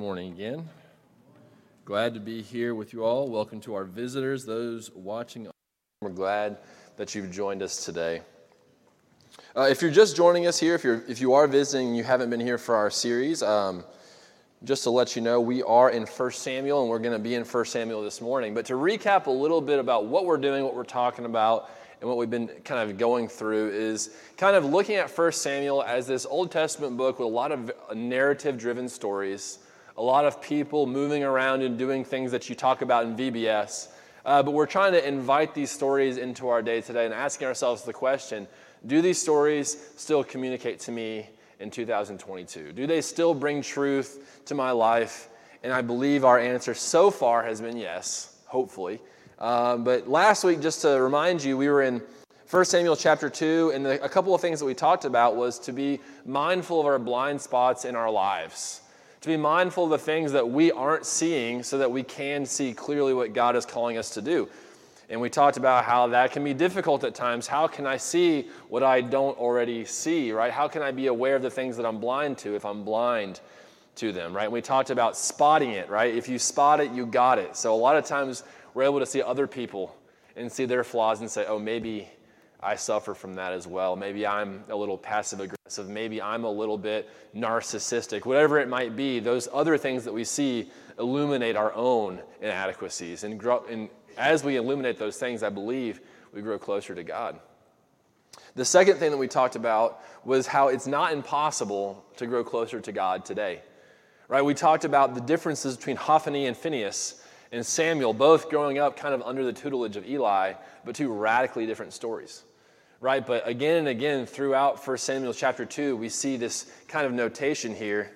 morning again. Glad to be here with you all. Welcome to our visitors, those watching. We're glad that you've joined us today. Uh, if you're just joining us here, if, you're, if you are visiting and you haven't been here for our series, um, just to let you know, we are in 1 Samuel and we're going to be in 1 Samuel this morning. But to recap a little bit about what we're doing, what we're talking about, and what we've been kind of going through is kind of looking at 1 Samuel as this Old Testament book with a lot of narrative driven stories, a lot of people moving around and doing things that you talk about in VBS. Uh, but we're trying to invite these stories into our day today and asking ourselves the question do these stories still communicate to me in 2022? Do they still bring truth to my life? And I believe our answer so far has been yes, hopefully. Um, but last week, just to remind you, we were in 1 Samuel chapter 2, and the, a couple of things that we talked about was to be mindful of our blind spots in our lives, to be mindful of the things that we aren't seeing so that we can see clearly what God is calling us to do. And we talked about how that can be difficult at times. How can I see what I don't already see, right? How can I be aware of the things that I'm blind to if I'm blind to them, right? We talked about spotting it, right? If you spot it, you got it. So a lot of times we're able to see other people and see their flaws and say, oh, maybe I suffer from that as well. Maybe I'm a little passive aggressive. Maybe I'm a little bit narcissistic. Whatever it might be, those other things that we see illuminate our own inadequacies. And, grow, and as we illuminate those things, I believe we grow closer to God. The second thing that we talked about was how it's not impossible to grow closer to God today. Right? We talked about the differences between Hophni and Phinehas and Samuel, both growing up kind of under the tutelage of Eli, but two radically different stories. Right? But again and again throughout 1 Samuel chapter 2, we see this kind of notation here.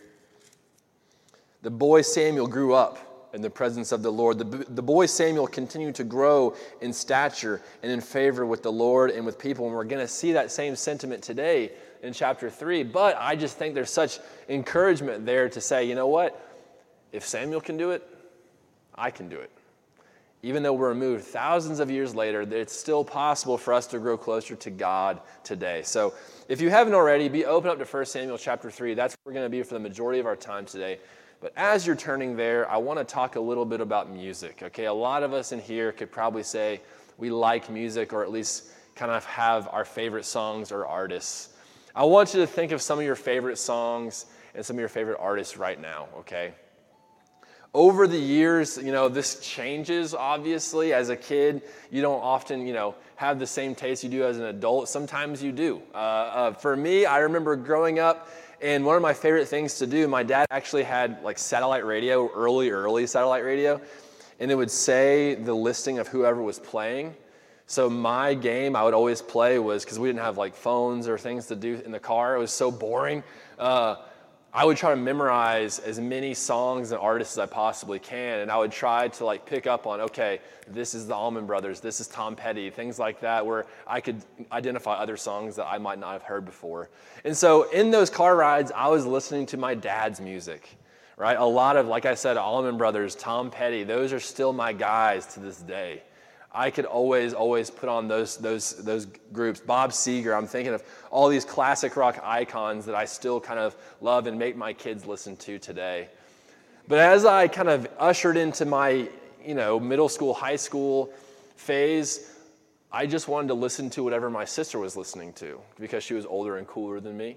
The boy Samuel grew up in the presence of the Lord. The, the boy Samuel continued to grow in stature and in favor with the Lord and with people. And we're going to see that same sentiment today in chapter 3. But I just think there's such encouragement there to say, you know what? If Samuel can do it, I can do it. Even though we're removed thousands of years later, it's still possible for us to grow closer to God today. So if you haven't already, be open up to 1 Samuel chapter 3. That's where we're going to be for the majority of our time today. But as you're turning there, I want to talk a little bit about music. Okay, a lot of us in here could probably say we like music or at least kind of have our favorite songs or artists. I want you to think of some of your favorite songs and some of your favorite artists right now, okay? Over the years, you know, this changes obviously. As a kid, you don't often, you know, have the same taste you do as an adult. Sometimes you do. Uh, uh, for me, I remember growing up, and one of my favorite things to do, my dad actually had like satellite radio, early, early satellite radio, and it would say the listing of whoever was playing. So my game I would always play was because we didn't have like phones or things to do in the car. It was so boring. Uh, I would try to memorize as many songs and artists as I possibly can, and I would try to like pick up on, okay, this is the Allman Brothers, this is Tom Petty, things like that, where I could identify other songs that I might not have heard before. And so in those car rides, I was listening to my dad's music, right? A lot of, like I said, Allman Brothers, Tom Petty, those are still my guys to this day. I could always, always put on those, those, those groups. Bob Seger, I'm thinking of all these classic rock icons that I still kind of love and make my kids listen to today. But as I kind of ushered into my, you know, middle school, high school phase, I just wanted to listen to whatever my sister was listening to because she was older and cooler than me.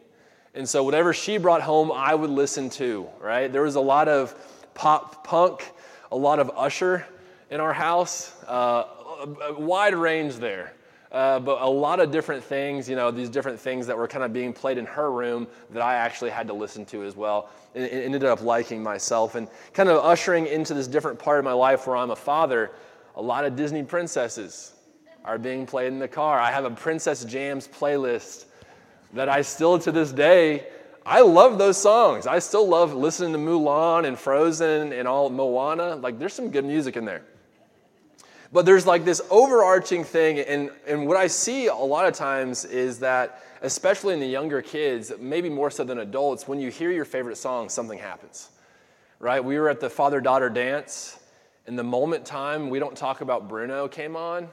And so whatever she brought home, I would listen to, right? There was a lot of pop punk, a lot of Usher in our house. Uh, a, wide range there. Uh, but a lot of different things, you know, these different things that were kind of being played in her room that I actually had to listen to as well. And, ended up liking myself and kind of ushering into this different part of my life where I'm a father. A lot of Disney princesses are being played in the car. I have a Princess Jams playlist that I still to this day I love those songs. I still love listening to Mulan and Frozen and all Moana. Like there's some good music in there. But there's like this overarching thing, and, and what I see a lot of times is that, especially in the younger kids, maybe more so than adults, when you hear your favorite song, something happens. Right? We were at the father daughter dance, and the moment time we don't talk about Bruno came on.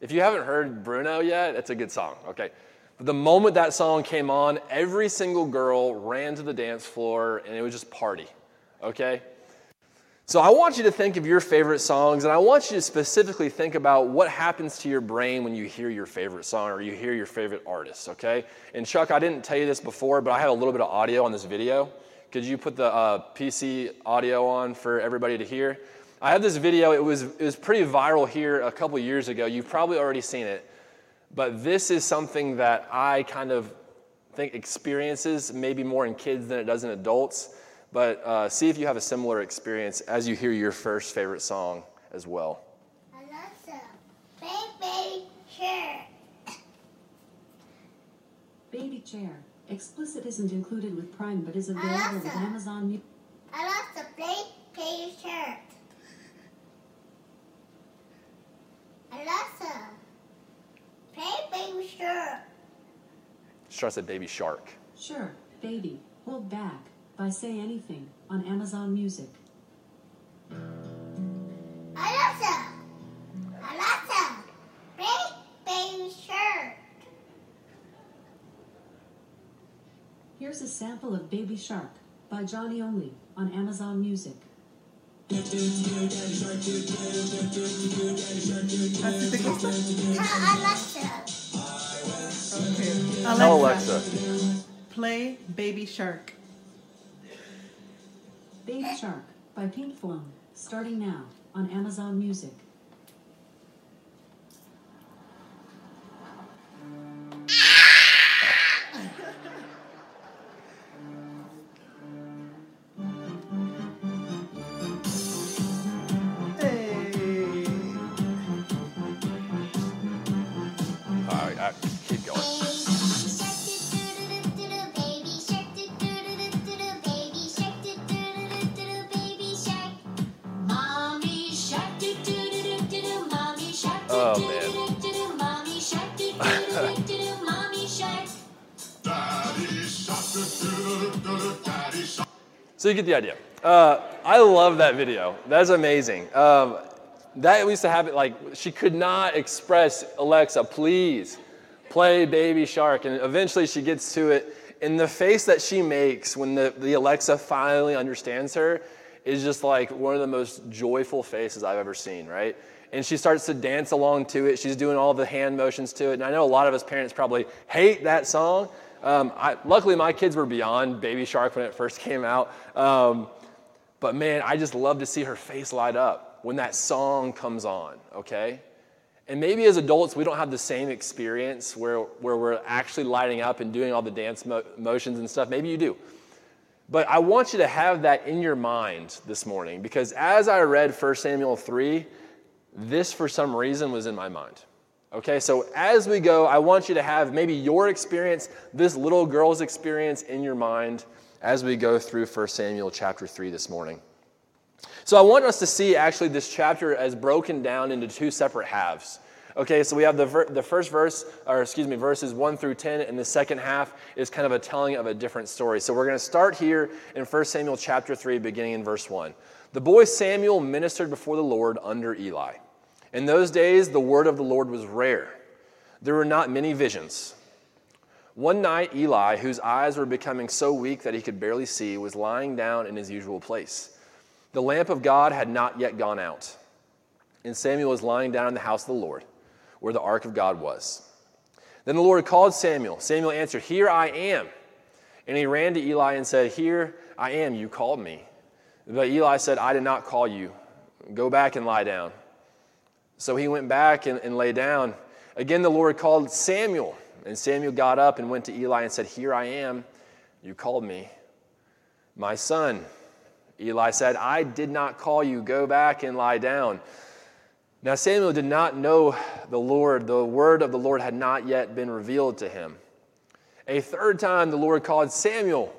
If you haven't heard Bruno yet, it's a good song, okay? But the moment that song came on, every single girl ran to the dance floor, and it was just party okay? So I want you to think of your favorite songs, and I want you to specifically think about what happens to your brain when you hear your favorite song or you hear your favorite artist, okay? And Chuck, I didn't tell you this before, but I have a little bit of audio on this video. Could you put the uh, PC audio on for everybody to hear? I have this video, it was, it was pretty viral here a couple years ago. You've probably already seen it. But this is something that I kind of think experiences maybe more in kids than it does in adults. But uh, see if you have a similar experience as you hear your first favorite song as well. Alexa, baby chair. Baby chair. Explicit isn't included with Prime but is available with Amazon Music. Alexa, play baby shirt. Alexa, play baby shirt. She tries to Baby Shark. Sure, Baby, Hold Back by Say Anything on Amazon Music. Alexa, Alexa, play baby shirt. Here's a sample of Baby Shark by Johnny Only on Amazon Music. Así te gusta? Tell Alexa, Okay. Tell Alexa. Play Baby Shark. Baby Shark by Pinkfong, starting now on Amazon Music. So you get the idea. Uh, I love that video. That's amazing. Um, that used to happen. Like she could not express Alexa, please play Baby Shark, and eventually she gets to it. And the face that she makes when the, the Alexa finally understands her is just like one of the most joyful faces I've ever seen. Right? And she starts to dance along to it. She's doing all the hand motions to it. And I know a lot of us parents probably hate that song. Um, I, luckily, my kids were beyond Baby Shark when it first came out. Um, but man, I just love to see her face light up when that song comes on, okay? And maybe as adults, we don't have the same experience where, where we're actually lighting up and doing all the dance mo- motions and stuff. Maybe you do. But I want you to have that in your mind this morning because as I read 1 Samuel 3, this for some reason was in my mind. Okay, so as we go, I want you to have maybe your experience, this little girl's experience in your mind as we go through 1 Samuel chapter 3 this morning. So I want us to see actually this chapter as broken down into two separate halves. Okay, so we have the, ver- the first verse, or excuse me, verses 1 through 10, and the second half is kind of a telling of a different story. So we're going to start here in 1 Samuel chapter 3, beginning in verse 1. The boy Samuel ministered before the Lord under Eli. In those days, the word of the Lord was rare. There were not many visions. One night, Eli, whose eyes were becoming so weak that he could barely see, was lying down in his usual place. The lamp of God had not yet gone out, and Samuel was lying down in the house of the Lord, where the ark of God was. Then the Lord called Samuel. Samuel answered, Here I am. And he ran to Eli and said, Here I am, you called me. But Eli said, I did not call you. Go back and lie down. So he went back and, and lay down. Again, the Lord called Samuel. And Samuel got up and went to Eli and said, Here I am. You called me. My son. Eli said, I did not call you. Go back and lie down. Now Samuel did not know the Lord. The word of the Lord had not yet been revealed to him. A third time the Lord called Samuel.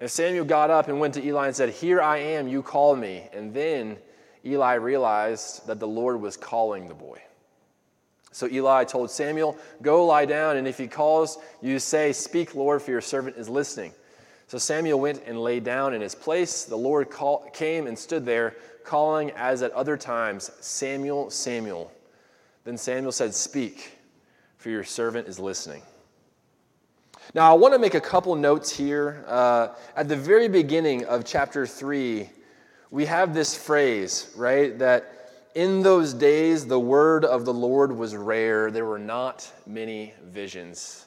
And Samuel got up and went to Eli and said, Here I am, you called me. And then Eli realized that the Lord was calling the boy. So Eli told Samuel, Go lie down, and if he calls, you say, Speak, Lord, for your servant is listening. So Samuel went and lay down in his place. The Lord call, came and stood there, calling as at other times, Samuel, Samuel. Then Samuel said, Speak, for your servant is listening. Now, I want to make a couple notes here. Uh, at the very beginning of chapter 3, we have this phrase, right? That in those days the word of the Lord was rare, there were not many visions.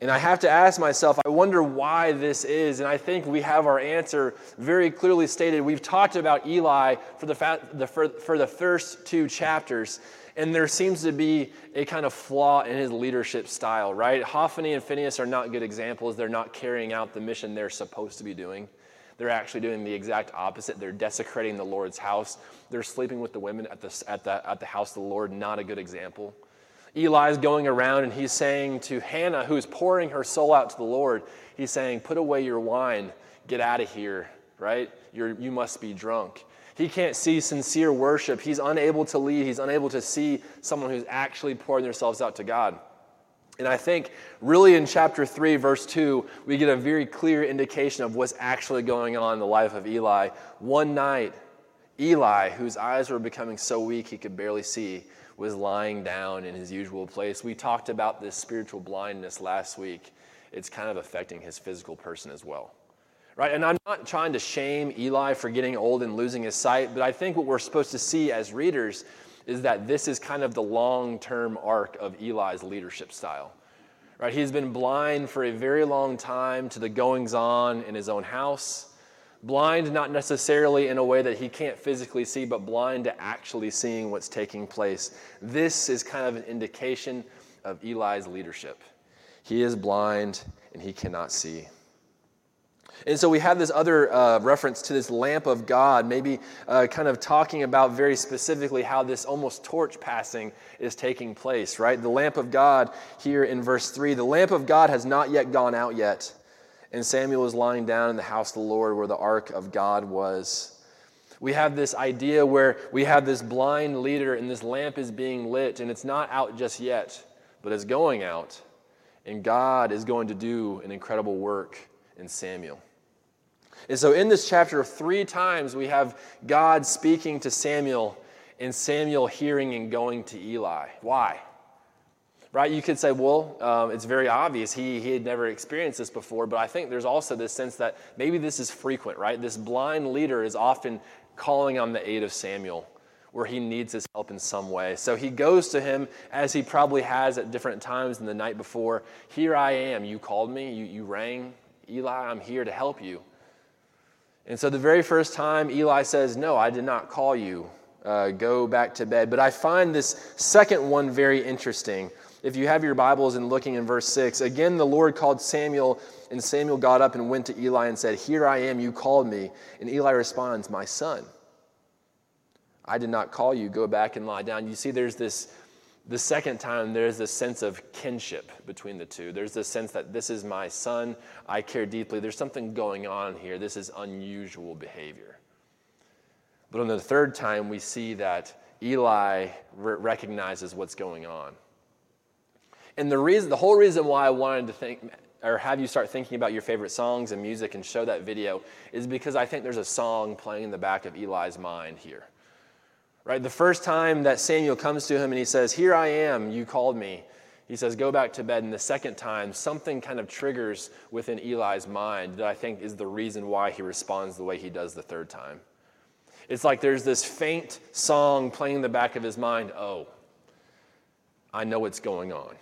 And I have to ask myself, I wonder why this is. And I think we have our answer very clearly stated. We've talked about Eli for the, fa- the, for, for the first two chapters, and there seems to be a kind of flaw in his leadership style, right? Hophni and Phinehas are not good examples. They're not carrying out the mission they're supposed to be doing. They're actually doing the exact opposite. They're desecrating the Lord's house. They're sleeping with the women at the, at the, at the house of the Lord. Not a good example. Eli's going around and he's saying to Hannah, who's pouring her soul out to the Lord, he's saying, Put away your wine, get out of here, right? You're, you must be drunk. He can't see sincere worship. He's unable to lead. He's unable to see someone who's actually pouring themselves out to God. And I think really in chapter 3, verse 2, we get a very clear indication of what's actually going on in the life of Eli. One night, Eli, whose eyes were becoming so weak he could barely see, was lying down in his usual place. We talked about this spiritual blindness last week. It's kind of affecting his physical person as well. Right? And I'm not trying to shame Eli for getting old and losing his sight, but I think what we're supposed to see as readers is that this is kind of the long term arc of Eli's leadership style. Right? He's been blind for a very long time to the goings on in his own house. Blind, not necessarily in a way that he can't physically see, but blind to actually seeing what's taking place. This is kind of an indication of Eli's leadership. He is blind and he cannot see. And so we have this other uh, reference to this lamp of God, maybe uh, kind of talking about very specifically how this almost torch passing is taking place, right? The lamp of God here in verse 3 the lamp of God has not yet gone out yet. And Samuel is lying down in the house of the Lord where the ark of God was. We have this idea where we have this blind leader and this lamp is being lit, and it's not out just yet, but it's going out. And God is going to do an incredible work in Samuel. And so in this chapter, three times we have God speaking to Samuel and Samuel hearing and going to Eli. Why? Right? You could say, well, um, it's very obvious. He, he had never experienced this before, but I think there's also this sense that maybe this is frequent, right? This blind leader is often calling on the aid of Samuel where he needs his help in some way. So he goes to him as he probably has at different times in the night before. Here I am. You called me. You, you rang. Eli, I'm here to help you. And so the very first time Eli says, No, I did not call you, uh, go back to bed. But I find this second one very interesting. If you have your Bibles and looking in verse 6, again the Lord called Samuel, and Samuel got up and went to Eli and said, Here I am, you called me. And Eli responds, My son, I did not call you, go back and lie down. You see, there's this the second time, there's this sense of kinship between the two. There's this sense that this is my son, I care deeply. There's something going on here. This is unusual behavior. But on the third time, we see that Eli re- recognizes what's going on. And the reason, the whole reason why I wanted to think, or have you start thinking about your favorite songs and music and show that video, is because I think there's a song playing in the back of Eli's mind here. Right? The first time that Samuel comes to him and he says, Here I am, you called me. He says, Go back to bed. And the second time, something kind of triggers within Eli's mind that I think is the reason why he responds the way he does the third time. It's like there's this faint song playing in the back of his mind Oh, I know what's going on.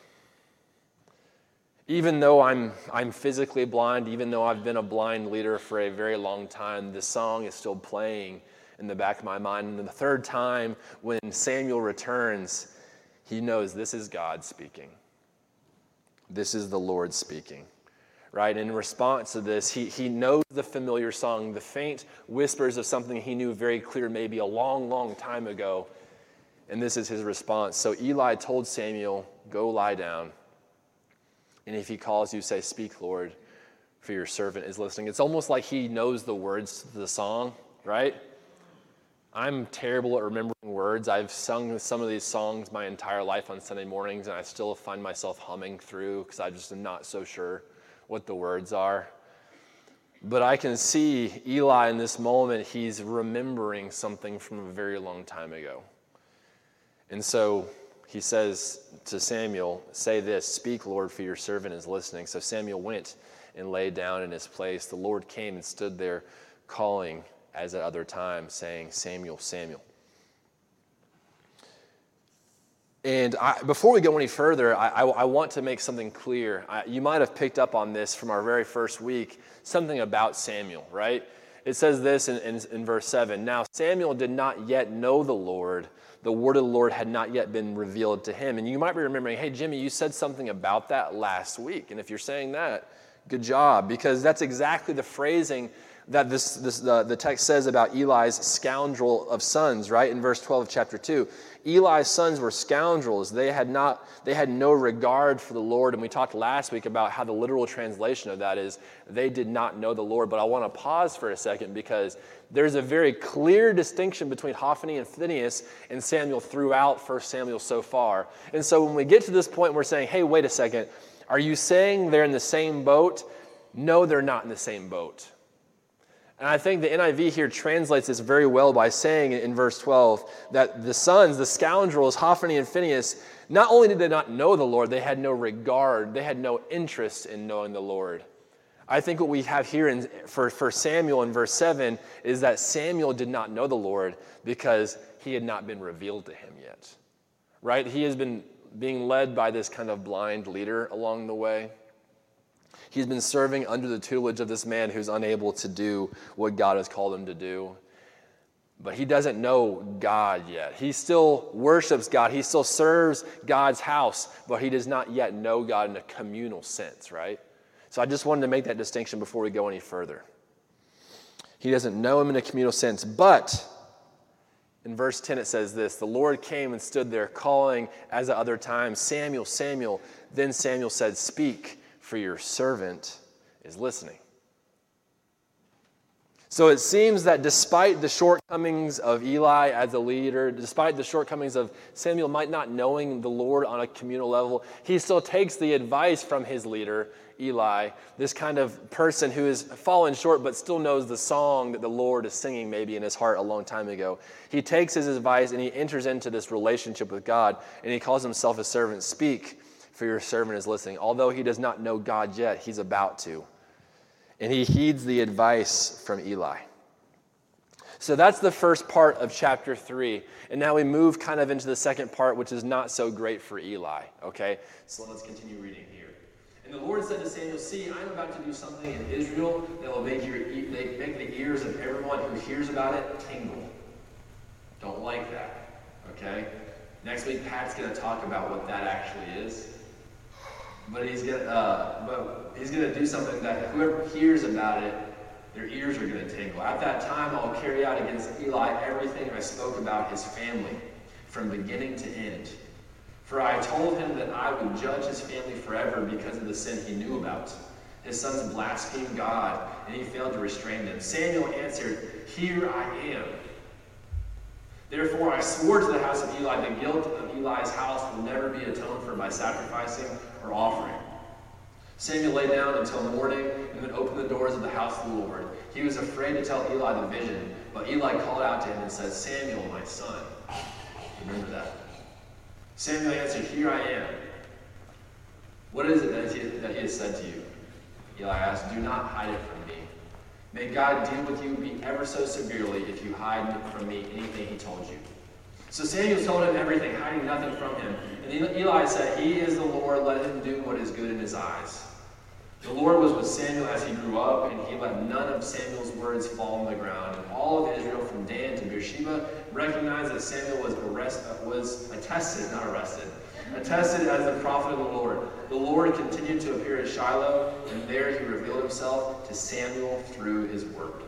Even though I'm, I'm physically blind, even though I've been a blind leader for a very long time, the song is still playing in the back of my mind. And the third time, when Samuel returns, he knows this is God speaking. This is the Lord speaking. Right? In response to this, he, he knows the familiar song, the faint whispers of something he knew very clear maybe a long, long time ago. And this is his response. So Eli told Samuel, Go lie down. And if he calls you, say, Speak, Lord, for your servant is listening. It's almost like he knows the words to the song, right? I'm terrible at remembering words. I've sung some of these songs my entire life on Sunday mornings, and I still find myself humming through because I just am not so sure what the words are. But I can see Eli in this moment, he's remembering something from a very long time ago. And so he says to Samuel, Say this, speak, Lord, for your servant is listening. So Samuel went and lay down in his place. The Lord came and stood there, calling as at other times, saying, Samuel, Samuel. And I, before we go any further, I, I, I want to make something clear. You might have picked up on this from our very first week, something about Samuel, right? It says this in, in, in verse 7 Now Samuel did not yet know the Lord, the word of the Lord had not yet been revealed to him. And you might be remembering, hey, Jimmy, you said something about that last week. And if you're saying that, good job, because that's exactly the phrasing that this, this the, the text says about Eli's scoundrel of sons, right? In verse 12 of chapter 2. Eli's sons were scoundrels. They had not, they had no regard for the Lord. And we talked last week about how the literal translation of that is they did not know the Lord. But I want to pause for a second because there's a very clear distinction between Hophni and Phinehas and Samuel throughout 1 Samuel so far. And so when we get to this point, we're saying, hey, wait a second. Are you saying they're in the same boat? No, they're not in the same boat. And I think the NIV here translates this very well by saying in verse 12 that the sons, the scoundrels, Hophni and Phinehas, not only did they not know the Lord, they had no regard, they had no interest in knowing the Lord. I think what we have here in, for, for Samuel in verse 7 is that Samuel did not know the Lord because he had not been revealed to him yet. Right? He has been being led by this kind of blind leader along the way. He's been serving under the tutelage of this man who's unable to do what God has called him to do. But he doesn't know God yet. He still worships God. He still serves God's house, but he does not yet know God in a communal sense, right? So I just wanted to make that distinction before we go any further. He doesn't know him in a communal sense, but in verse 10 it says this The Lord came and stood there, calling as at other times, Samuel, Samuel. Then Samuel said, Speak for your servant is listening. So it seems that despite the shortcomings of Eli as a leader, despite the shortcomings of Samuel might not knowing the Lord on a communal level, he still takes the advice from his leader, Eli, this kind of person who has fallen short but still knows the song that the Lord is singing maybe in his heart a long time ago. He takes his advice and he enters into this relationship with God and he calls himself a servant. Speak for your servant is listening. Although he does not know God yet, he's about to. And he heeds the advice from Eli. So that's the first part of chapter 3. And now we move kind of into the second part, which is not so great for Eli. Okay? So let's continue reading here. And the Lord said to Samuel, See, I'm about to do something in Israel that will make, your, make the ears of everyone who hears about it tingle. Don't like that. Okay? Next week, Pat's going to talk about what that actually is. But he's gonna, uh, but he's gonna do something that whoever hears about it, their ears are gonna tingle. At that time, I'll carry out against Eli everything I spoke about his family, from beginning to end. For I told him that I would judge his family forever because of the sin he knew about. His sons blasphemed God, and he failed to restrain them. Samuel answered, Here I am. Therefore I swore to the house of Eli, the guilt of Eli's house will never be atoned for by sacrificing offering. Samuel lay down until morning and then opened the doors of the house of the Lord. He was afraid to tell Eli the vision, but Eli called out to him and said, Samuel, my son. Remember that. Samuel answered, Here I am. What is it that he, that he has said to you? Eli asked, Do not hide it from me. May God deal with you be ever so severely if you hide from me anything he told you. So Samuel told him everything, hiding nothing from him. And Eli said, He is the Lord, let him do what is good in his eyes. The Lord was with Samuel as he grew up, and he let none of Samuel's words fall on the ground. And all of Israel from Dan to Beersheba recognized that Samuel was, arrest, was attested, not arrested, attested as the prophet of the Lord. The Lord continued to appear at Shiloh, and there he revealed himself to Samuel through his word.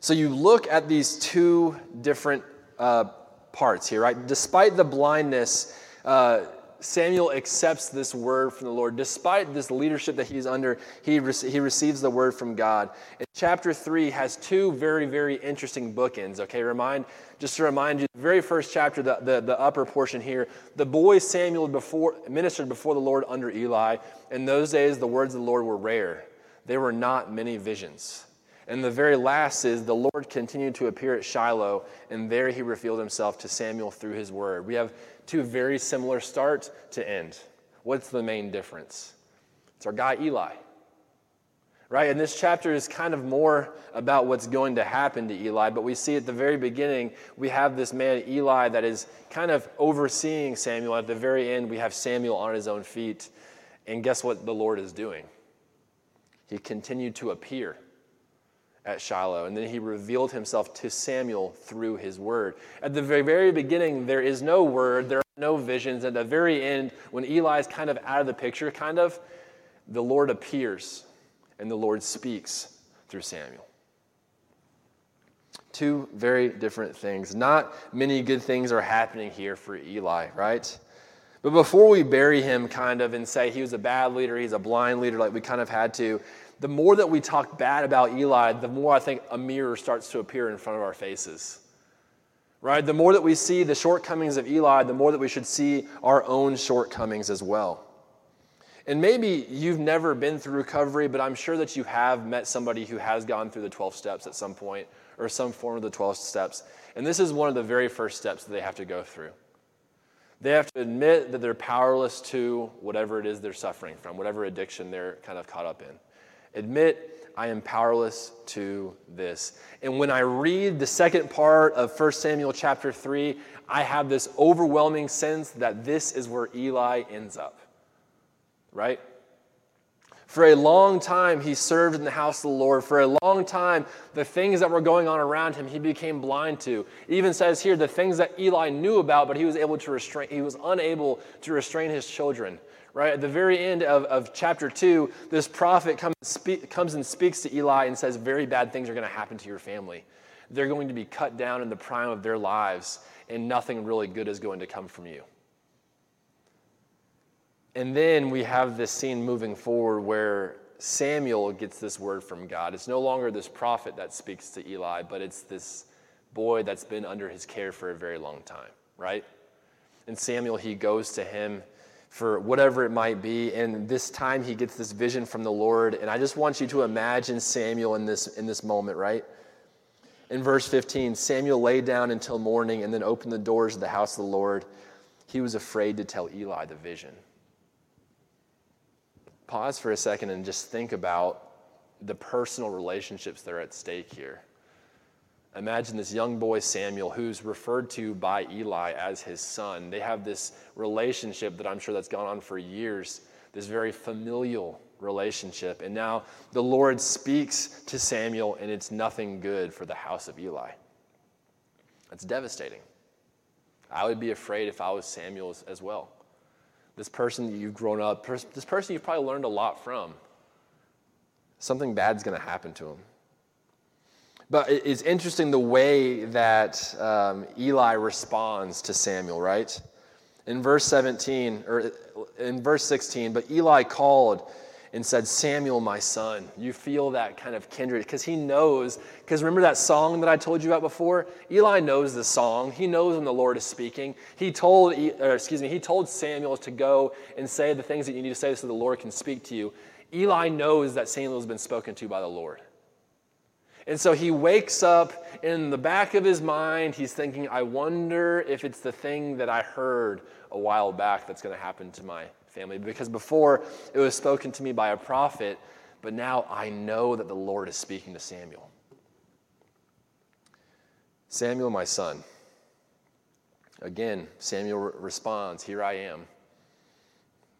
So you look at these two different uh, parts here, right? Despite the blindness, uh, Samuel accepts this word from the Lord. Despite this leadership that he's under, he, re- he receives the word from God. And chapter 3 has two very, very interesting bookends, okay? Remind, just to remind you, the very first chapter, the, the, the upper portion here, the boy Samuel before, ministered before the Lord under Eli. In those days, the words of the Lord were rare. There were not many visions. And the very last is the Lord continued to appear at Shiloh, and there he revealed himself to Samuel through his word. We have two very similar start to end. What's the main difference? It's our guy Eli. Right? And this chapter is kind of more about what's going to happen to Eli, but we see at the very beginning, we have this man, Eli, that is kind of overseeing Samuel. At the very end, we have Samuel on his own feet. And guess what the Lord is doing? He continued to appear at Shiloh, and then he revealed himself to Samuel through his word. At the very, very beginning, there is no word, there are no visions. At the very end, when Eli is kind of out of the picture, kind of, the Lord appears and the Lord speaks through Samuel. Two very different things. Not many good things are happening here for Eli, right? But before we bury him kind of and say he was a bad leader, he's a blind leader, like we kind of had to, the more that we talk bad about Eli, the more I think a mirror starts to appear in front of our faces. Right? The more that we see the shortcomings of Eli, the more that we should see our own shortcomings as well. And maybe you've never been through recovery, but I'm sure that you have met somebody who has gone through the 12 steps at some point or some form of the 12 steps. And this is one of the very first steps that they have to go through. They have to admit that they're powerless to whatever it is they're suffering from, whatever addiction they're kind of caught up in. Admit, I am powerless to this. And when I read the second part of 1 Samuel chapter 3, I have this overwhelming sense that this is where Eli ends up. Right? For a long time, he served in the house of the Lord. For a long time, the things that were going on around him, he became blind to. Even says here the things that Eli knew about, but he was able to restrain, he was unable to restrain his children. Right? At the very end of, of chapter 2, this prophet comes, speak, comes and speaks to Eli and says, Very bad things are going to happen to your family. They're going to be cut down in the prime of their lives, and nothing really good is going to come from you. And then we have this scene moving forward where Samuel gets this word from God. It's no longer this prophet that speaks to Eli, but it's this boy that's been under his care for a very long time, right? And Samuel, he goes to him for whatever it might be. And this time he gets this vision from the Lord. And I just want you to imagine Samuel in this, in this moment, right? In verse 15, Samuel lay down until morning and then opened the doors of the house of the Lord. He was afraid to tell Eli the vision. Pause for a second and just think about the personal relationships that are at stake here. Imagine this young boy, Samuel, who's referred to by Eli as his son. They have this relationship that I'm sure that's gone on for years, this very familial relationship. And now the Lord speaks to Samuel, and it's nothing good for the house of Eli. That's devastating. I would be afraid if I was Samuel as, well. This person that you've grown up, this person you've probably learned a lot from, something bad's going to happen to him. But it's interesting the way that um, Eli responds to Samuel, right? In verse 17, or in verse 16, but Eli called and said, Samuel, my son. You feel that kind of kindred because he knows. Because remember that song that I told you about before? Eli knows the song. He knows when the Lord is speaking. He told, excuse me, he told Samuel to go and say the things that you need to say so the Lord can speak to you. Eli knows that Samuel has been spoken to by the Lord. And so he wakes up in the back of his mind, he's thinking, I wonder if it's the thing that I heard a while back that's going to happen to my family. Because before it was spoken to me by a prophet, but now I know that the Lord is speaking to Samuel. Samuel, my son. Again, Samuel responds, Here I am.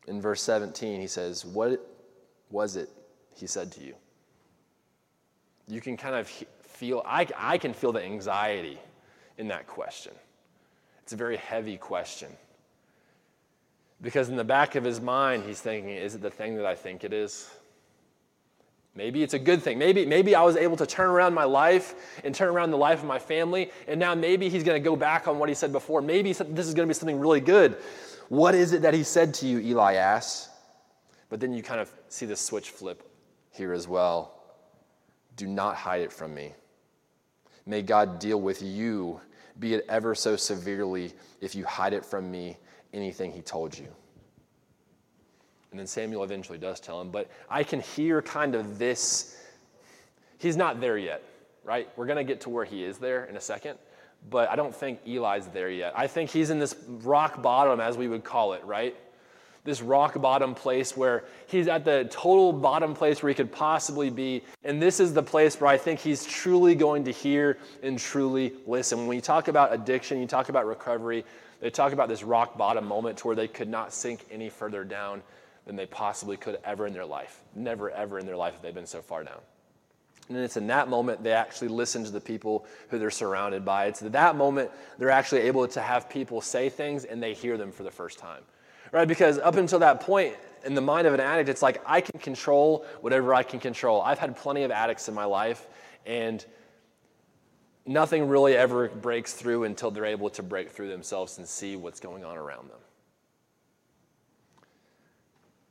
In verse 17, he says, What was it he said to you? You can kind of feel, I, I can feel the anxiety in that question. It's a very heavy question. Because in the back of his mind, he's thinking, is it the thing that I think it is? Maybe it's a good thing. Maybe, maybe I was able to turn around my life and turn around the life of my family, and now maybe he's going to go back on what he said before. Maybe this is going to be something really good. What is it that he said to you, Eli asks. But then you kind of see the switch flip here as well. Do not hide it from me. May God deal with you, be it ever so severely, if you hide it from me, anything he told you. And then Samuel eventually does tell him, but I can hear kind of this He's not there yet, right? We're going to get to where he is there in a second, but I don't think Eli's there yet. I think he's in this rock bottom, as we would call it, right? This rock bottom place where he's at the total bottom place where he could possibly be. And this is the place where I think he's truly going to hear and truly listen. When you talk about addiction, you talk about recovery, they talk about this rock bottom moment to where they could not sink any further down than they possibly could ever in their life. Never, ever in their life have they been so far down. And it's in that moment they actually listen to the people who they're surrounded by. It's at that moment they're actually able to have people say things and they hear them for the first time. Right? Because up until that point, in the mind of an addict, it's like I can control whatever I can control. I've had plenty of addicts in my life, and nothing really ever breaks through until they're able to break through themselves and see what's going on around them.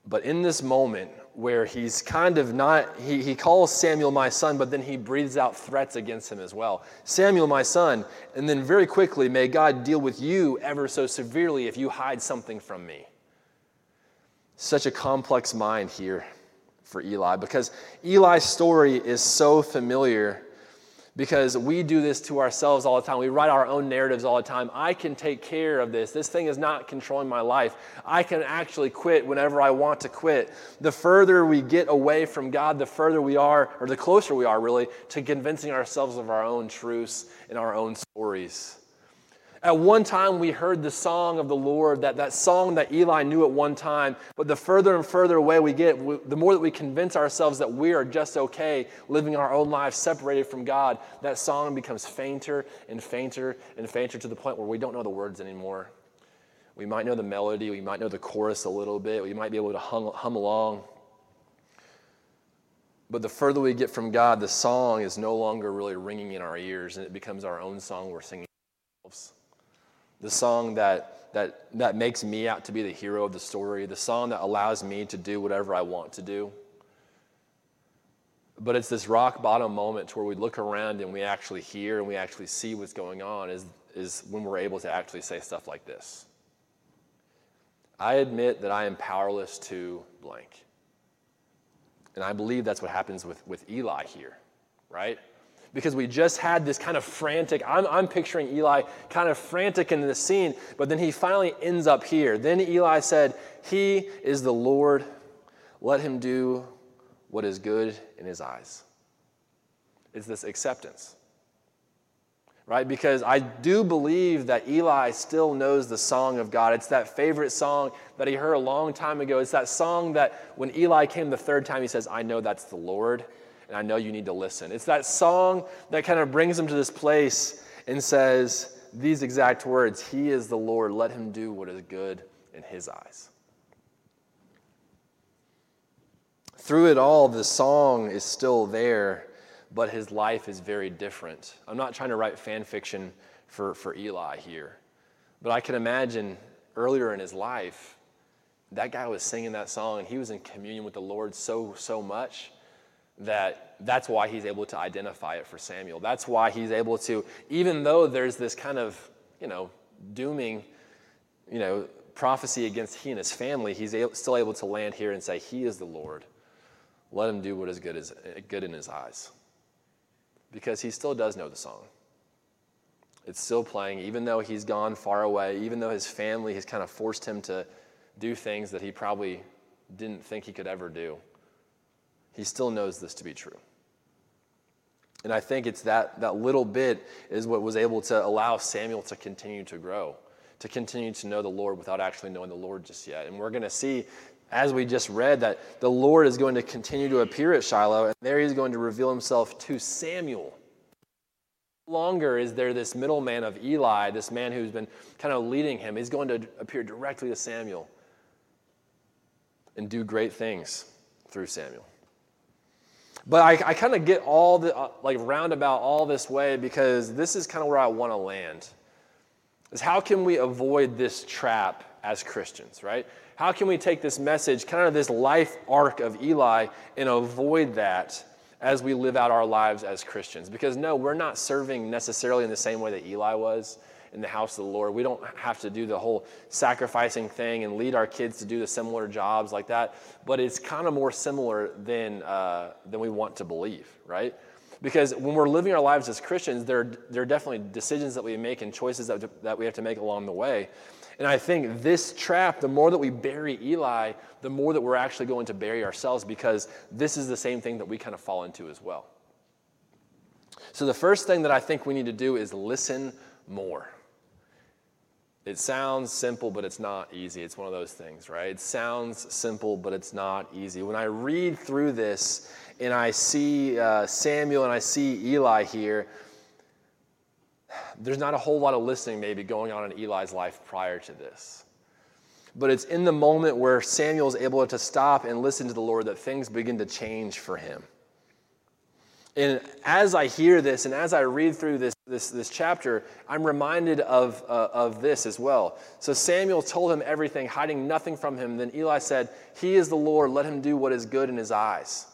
But in this moment where he's kind of not, he, he calls Samuel my son, but then he breathes out threats against him as well. Samuel, my son, and then very quickly, may God deal with you ever so severely if you hide something from me. Such a complex mind here for Eli because Eli's story is so familiar because we do this to ourselves all the time. We write our own narratives all the time. I can take care of this. This thing is not controlling my life. I can actually quit whenever I want to quit. The further we get away from God, the further we are, or the closer we are really, to convincing ourselves of our own truths and our own stories. At one time, we heard the song of the Lord, that, that song that Eli knew at one time. But the further and further away we get, we, the more that we convince ourselves that we are just okay living our own lives separated from God, that song becomes fainter and fainter and fainter to the point where we don't know the words anymore. We might know the melody, we might know the chorus a little bit, we might be able to hum, hum along. But the further we get from God, the song is no longer really ringing in our ears, and it becomes our own song we're singing ourselves the song that, that, that makes me out to be the hero of the story, the song that allows me to do whatever I want to do. But it's this rock bottom moment where we look around and we actually hear and we actually see what's going on is, is when we're able to actually say stuff like this. I admit that I am powerless to blank. And I believe that's what happens with, with Eli here, right? Because we just had this kind of frantic, I'm, I'm picturing Eli kind of frantic in the scene, but then he finally ends up here. Then Eli said, He is the Lord, let him do what is good in his eyes. It's this acceptance, right? Because I do believe that Eli still knows the song of God. It's that favorite song that he heard a long time ago. It's that song that when Eli came the third time, he says, I know that's the Lord and I know you need to listen. It's that song that kind of brings him to this place and says these exact words He is the Lord, let him do what is good in his eyes. Through it all, the song is still there, but his life is very different. I'm not trying to write fan fiction for, for Eli here, but I can imagine earlier in his life, that guy was singing that song and he was in communion with the Lord so, so much that that's why he's able to identify it for Samuel. That's why he's able to, even though there's this kind of, you know, dooming, you know, prophecy against he and his family, he's still able to land here and say, He is the Lord. Let him do what is good, is good in his eyes. Because he still does know the song. It's still playing, even though he's gone far away, even though his family has kind of forced him to do things that he probably didn't think he could ever do he still knows this to be true. And I think it's that, that little bit is what was able to allow Samuel to continue to grow, to continue to know the Lord without actually knowing the Lord just yet. And we're going to see, as we just read, that the Lord is going to continue to appear at Shiloh, and there he's going to reveal himself to Samuel. Longer is there this middleman of Eli, this man who's been kind of leading him. He's going to appear directly to Samuel and do great things through Samuel. But I, I kind of get all the, uh, like, roundabout all this way because this is kind of where I want to land. Is how can we avoid this trap as Christians, right? How can we take this message, kind of this life arc of Eli, and avoid that as we live out our lives as Christians? Because no, we're not serving necessarily in the same way that Eli was in the house of the Lord. We don't have to do the whole sacrificing thing and lead our kids to do the similar jobs like that, but it's kind of more similar than, uh, than we want to believe, right? Because when we're living our lives as Christians, there, there are definitely decisions that we make and choices that, that we have to make along the way. And I think this trap, the more that we bury Eli, the more that we're actually going to bury ourselves because this is the same thing that we kind of fall into as well. So the first thing that I think we need to do is listen more. It sounds simple, but it's not easy. It's one of those things, right? It sounds simple, but it's not easy. When I read through this and I see uh, Samuel and I see Eli here, there's not a whole lot of listening maybe going on in Eli's life prior to this. But it's in the moment where Samuel is able to stop and listen to the Lord that things begin to change for him. And as I hear this and as I read through this, this, this chapter, I'm reminded of, uh, of this as well. So Samuel told him everything, hiding nothing from him. Then Eli said, He is the Lord, let him do what is good in his eyes.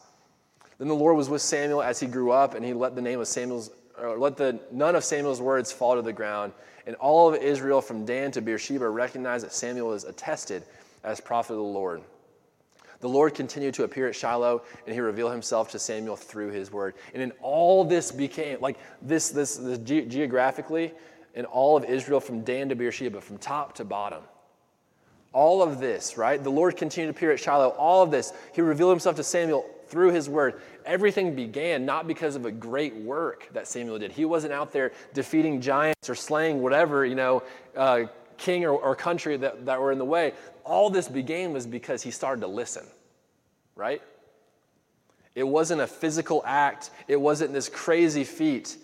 Then the Lord was with Samuel as he grew up, and he let the name of Samuel's, or let the none of Samuel's words fall to the ground. And all of Israel from Dan to Beersheba recognized that Samuel is attested as prophet of the Lord. The Lord continued to appear at Shiloh, and he revealed himself to Samuel through his word. And in all this became, like this, this, this ge- geographically, in all of Israel from Dan to Beersheba, from top to bottom. All of this, right? The Lord continued to appear at Shiloh. All of this, he revealed himself to Samuel through his word. Everything began not because of a great work that Samuel did. He wasn't out there defeating giants or slaying whatever, you know, uh, king or, or country that, that were in the way. All this began was because he started to listen, right? It wasn't a physical act, it wasn't this crazy feat.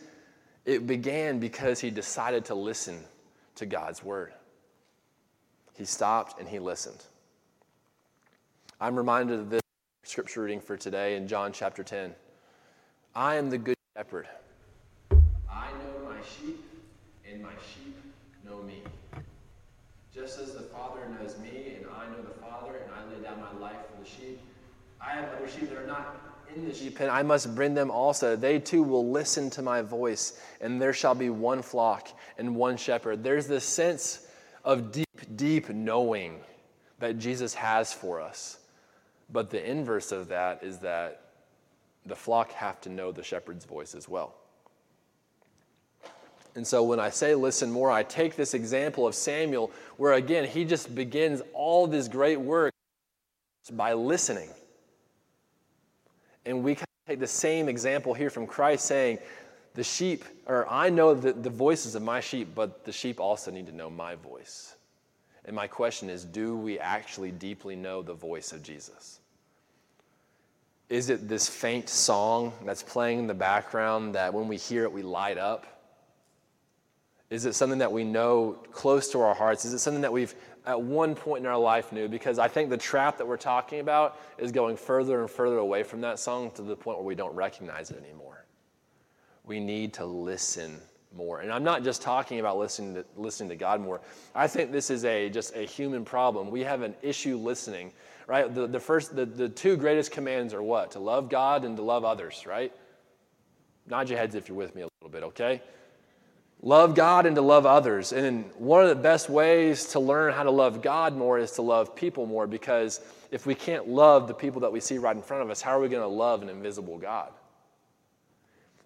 It began because he decided to listen to God's word. He stopped and he listened. I'm reminded of this scripture reading for today in John chapter 10. I am the good shepherd. I know my sheep, and my sheep know me. Just as the Father knows me, and I know the Father, and I lay down my life for the sheep. I have other sheep that are not in the sheep pen. I must bring them also. They too will listen to my voice, and there shall be one flock and one shepherd. There's this sense of deep, deep knowing that Jesus has for us. But the inverse of that is that the flock have to know the shepherd's voice as well. And so when I say listen more, I take this example of Samuel, where again, he just begins all this great work by listening. And we kind of take the same example here from Christ saying, the sheep, or I know the, the voices of my sheep, but the sheep also need to know my voice. And my question is do we actually deeply know the voice of Jesus? Is it this faint song that's playing in the background that when we hear it, we light up? Is it something that we know close to our hearts? Is it something that we've at one point in our life knew? Because I think the trap that we're talking about is going further and further away from that song to the point where we don't recognize it anymore. We need to listen more. And I'm not just talking about listening to, listening to God more. I think this is a just a human problem. We have an issue listening, right? The, the first the, the two greatest commands are what? To love God and to love others, right? Nod your heads if you're with me a little bit, okay? Love God and to love others. And one of the best ways to learn how to love God more is to love people more because if we can't love the people that we see right in front of us, how are we going to love an invisible God?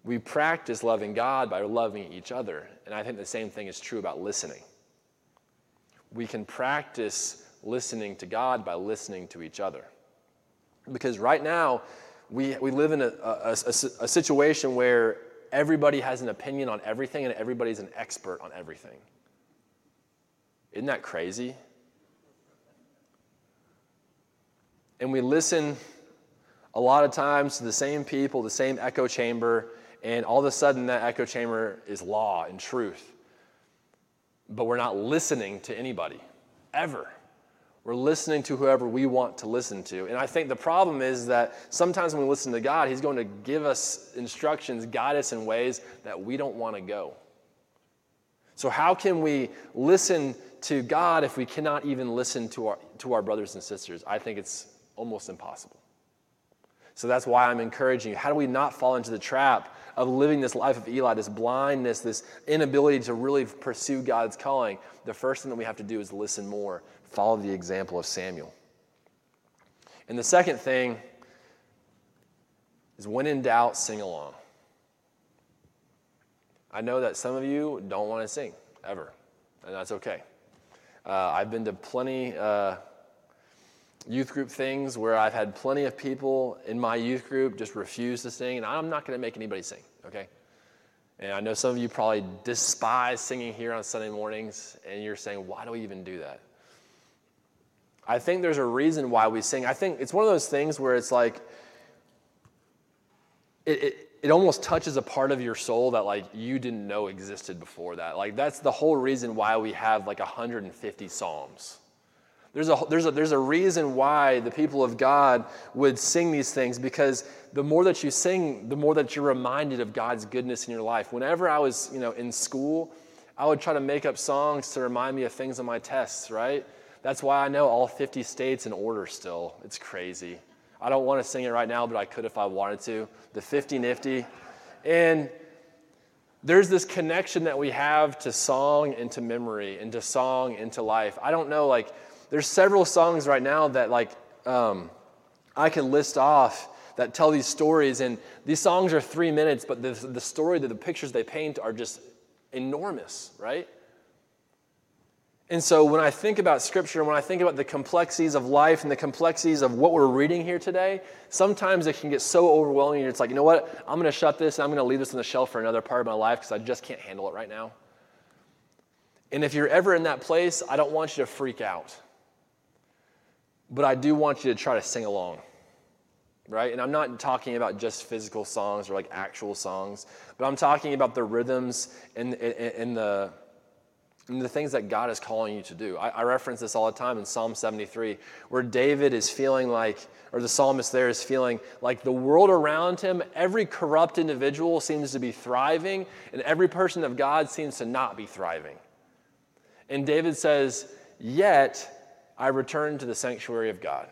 We practice loving God by loving each other. And I think the same thing is true about listening. We can practice listening to God by listening to each other. Because right now, we, we live in a, a, a, a situation where everybody has an opinion on everything and everybody's an expert on everything. Isn't that crazy? And we listen a lot of times to the same people, the same echo chamber, and all of a sudden that echo chamber is law and truth. But we're not listening to anybody, ever. We're listening to whoever we want to listen to. And I think the problem is that sometimes when we listen to God, He's going to give us instructions, guide us in ways that we don't want to go. So, how can we listen to God if we cannot even listen to our, to our brothers and sisters? I think it's almost impossible. So, that's why I'm encouraging you. How do we not fall into the trap of living this life of Eli, this blindness, this inability to really pursue God's calling? The first thing that we have to do is listen more follow the example of Samuel. And the second thing is when in doubt, sing along. I know that some of you don't want to sing ever, and that's okay. Uh, I've been to plenty uh, youth group things where I've had plenty of people in my youth group just refuse to sing, and I'm not going to make anybody sing, okay? And I know some of you probably despise singing here on Sunday mornings, and you're saying, why do we even do that? I think there's a reason why we sing. I think it's one of those things where it's like, it, it, it almost touches a part of your soul that like you didn't know existed before that. Like that's the whole reason why we have like 150 psalms. There's a, there's, a, there's a reason why the people of God would sing these things because the more that you sing, the more that you're reminded of God's goodness in your life. Whenever I was you know, in school, I would try to make up songs to remind me of things on my tests, right? That's why I know all 50 states in order still. It's crazy. I don't want to sing it right now, but I could if I wanted to. The 50 Nifty. And there's this connection that we have to song and to memory and to song and to life. I don't know, like, there's several songs right now that like um, I can list off that tell these stories, and these songs are three minutes, but the, the story, the, the pictures they paint are just enormous, right? And so when I think about scripture, and when I think about the complexities of life and the complexities of what we're reading here today, sometimes it can get so overwhelming. It's like, you know what? I'm going to shut this and I'm going to leave this on the shelf for another part of my life because I just can't handle it right now. And if you're ever in that place, I don't want you to freak out but I do want you to try to sing along, right? And I'm not talking about just physical songs or like actual songs, but I'm talking about the rhythms and, and, and the, and the things that God is calling you to do. I, I, reference this all the time in Psalm 73, where David is feeling like, or the psalmist there is feeling like the world around him, every corrupt individual seems to be thriving, and every person of God seems to not be thriving. And David says, Yet, I return to the sanctuary of God.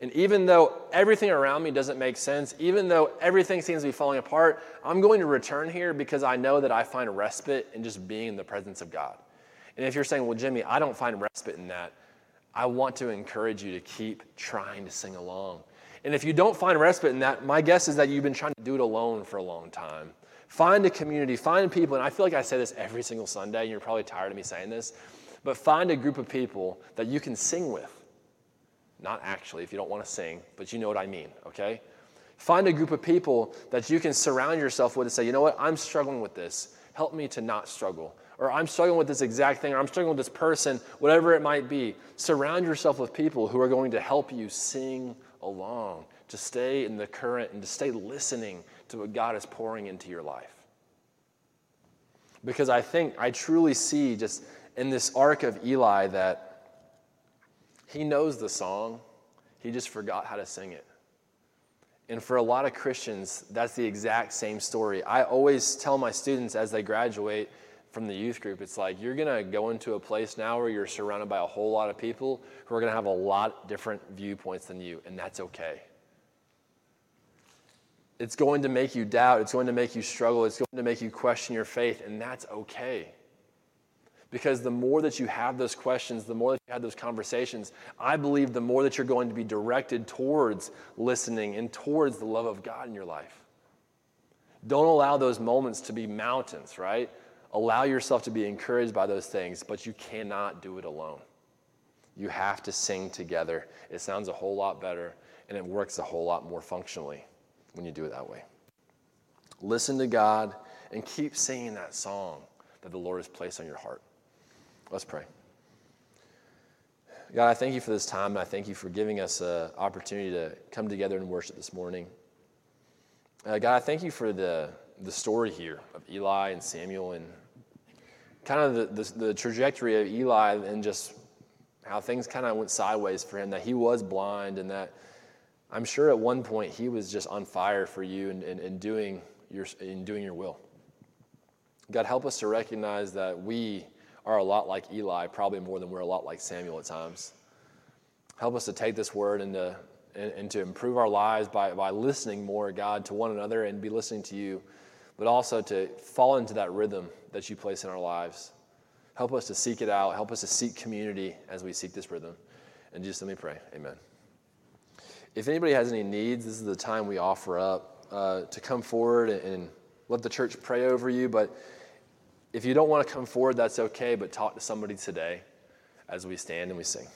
And even though everything around me doesn't make sense, even though everything seems to be falling apart, I'm going to return here because I know that I find respite in just being in the presence of God. And if you're saying, well, Jimmy, I don't find respite in that, I want to encourage you to keep trying to sing along. And if you don't find respite in that, my guess is that you've been trying to do it alone for a long time. Find a community, find people, and I feel like I say this every single Sunday, and you're probably tired of me saying this, but find a group of people that you can sing with. Not actually, if you don't want to sing, but you know what I mean, okay? Find a group of people that you can surround yourself with and say, you know what, I'm struggling with this. Help me to not struggle. Or I'm struggling with this exact thing, or I'm struggling with this person, whatever it might be. Surround yourself with people who are going to help you sing along, to stay in the current and to stay listening to what God is pouring into your life. Because I think, I truly see just in this arc of Eli that he knows the song, he just forgot how to sing it. And for a lot of Christians, that's the exact same story. I always tell my students as they graduate from the youth group, it's like you're going to go into a place now where you're surrounded by a whole lot of people who are going to have a lot different viewpoints than you, and that's okay. It's going to make you doubt, it's going to make you struggle, it's going to make you question your faith, and that's okay. Because the more that you have those questions, the more that you have those conversations, I believe the more that you're going to be directed towards listening and towards the love of God in your life. Don't allow those moments to be mountains, right? Allow yourself to be encouraged by those things, but you cannot do it alone. You have to sing together. It sounds a whole lot better and it works a whole lot more functionally when you do it that way. Listen to God and keep singing that song that the Lord has placed on your heart. Let's pray. God, I thank you for this time, and I thank you for giving us an opportunity to come together and worship this morning. Uh, God, I thank you for the, the story here of Eli and Samuel and kind of the, the, the trajectory of Eli and just how things kind of went sideways for him, that he was blind and that I'm sure at one point he was just on fire for you and, and, and doing, your, in doing your will. God, help us to recognize that we are a lot like Eli, probably more than we're a lot like Samuel at times. Help us to take this word and to, and, and to improve our lives by, by listening more, God, to one another and be listening to you, but also to fall into that rhythm that you place in our lives. Help us to seek it out. Help us to seek community as we seek this rhythm. And just let me pray. Amen. If anybody has any needs, this is the time we offer up uh, to come forward and let the church pray over you. But if you don't want to come forward, that's okay, but talk to somebody today as we stand and we sing.